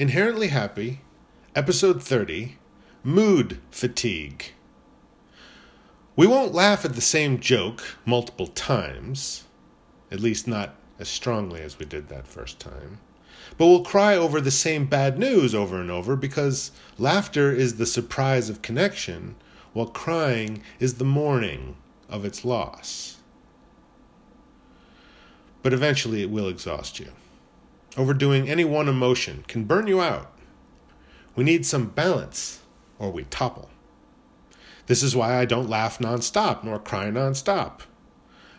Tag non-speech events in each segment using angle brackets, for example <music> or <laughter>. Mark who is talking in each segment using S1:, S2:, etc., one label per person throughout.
S1: Inherently Happy, Episode 30 Mood Fatigue. We won't laugh at the same joke multiple times, at least not as strongly as we did that first time. But we'll cry over the same bad news over and over because laughter is the surprise of connection, while crying is the mourning of its loss. But eventually it will exhaust you. Overdoing any one emotion can burn you out. We need some balance, or we topple. This is why I don't laugh nonstop nor cry nonstop.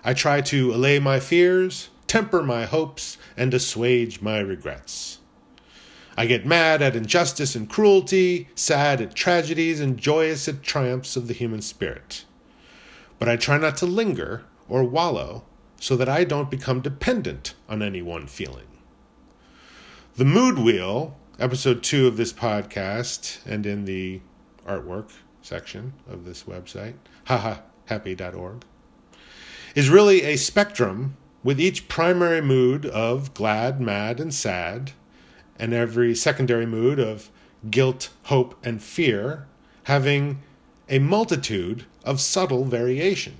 S1: I try to allay my fears, temper my hopes, and assuage my regrets. I get mad at injustice and cruelty, sad at tragedies, and joyous at triumphs of the human spirit. But I try not to linger or wallow so that I don't become dependent on any one feeling. The Mood Wheel, episode two of this podcast, and in the artwork section of this website, hahahappy.org, is really a spectrum with each primary mood of glad, mad, and sad, and every secondary mood of guilt, hope, and fear having a multitude of subtle variation.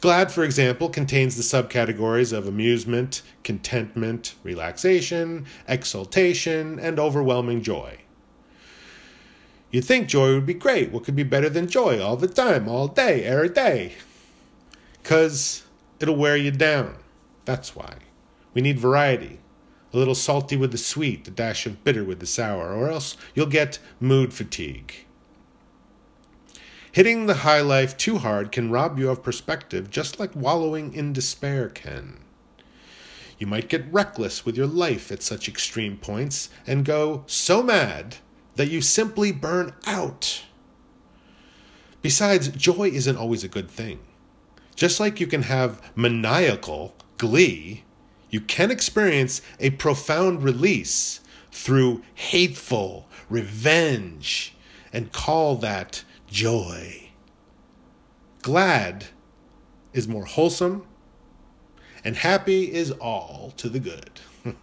S1: Glad, for example, contains the subcategories of amusement, contentment, relaxation, exultation, and overwhelming joy. You'd think joy would be great. What could be better than joy all the time, all day, every day? Because it'll wear you down. That's why. We need variety. A little salty with the sweet, a dash of bitter with the sour, or else you'll get mood fatigue. Hitting the high life too hard can rob you of perspective, just like wallowing in despair can. You might get reckless with your life at such extreme points and go so mad that you simply burn out. Besides, joy isn't always a good thing. Just like you can have maniacal glee, you can experience a profound release through hateful revenge and call that joy. Glad is more wholesome, and happy is all to the good. <laughs>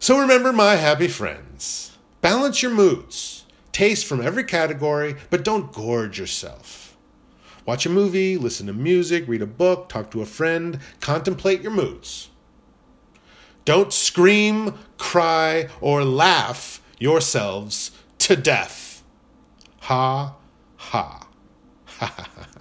S1: so remember, my happy friends, balance your moods, taste from every category, but don't gorge yourself. Watch a movie, listen to music, read a book, talk to a friend, contemplate your moods. Don't scream, cry, or laugh yourselves to death. 哈哈哈哈哈。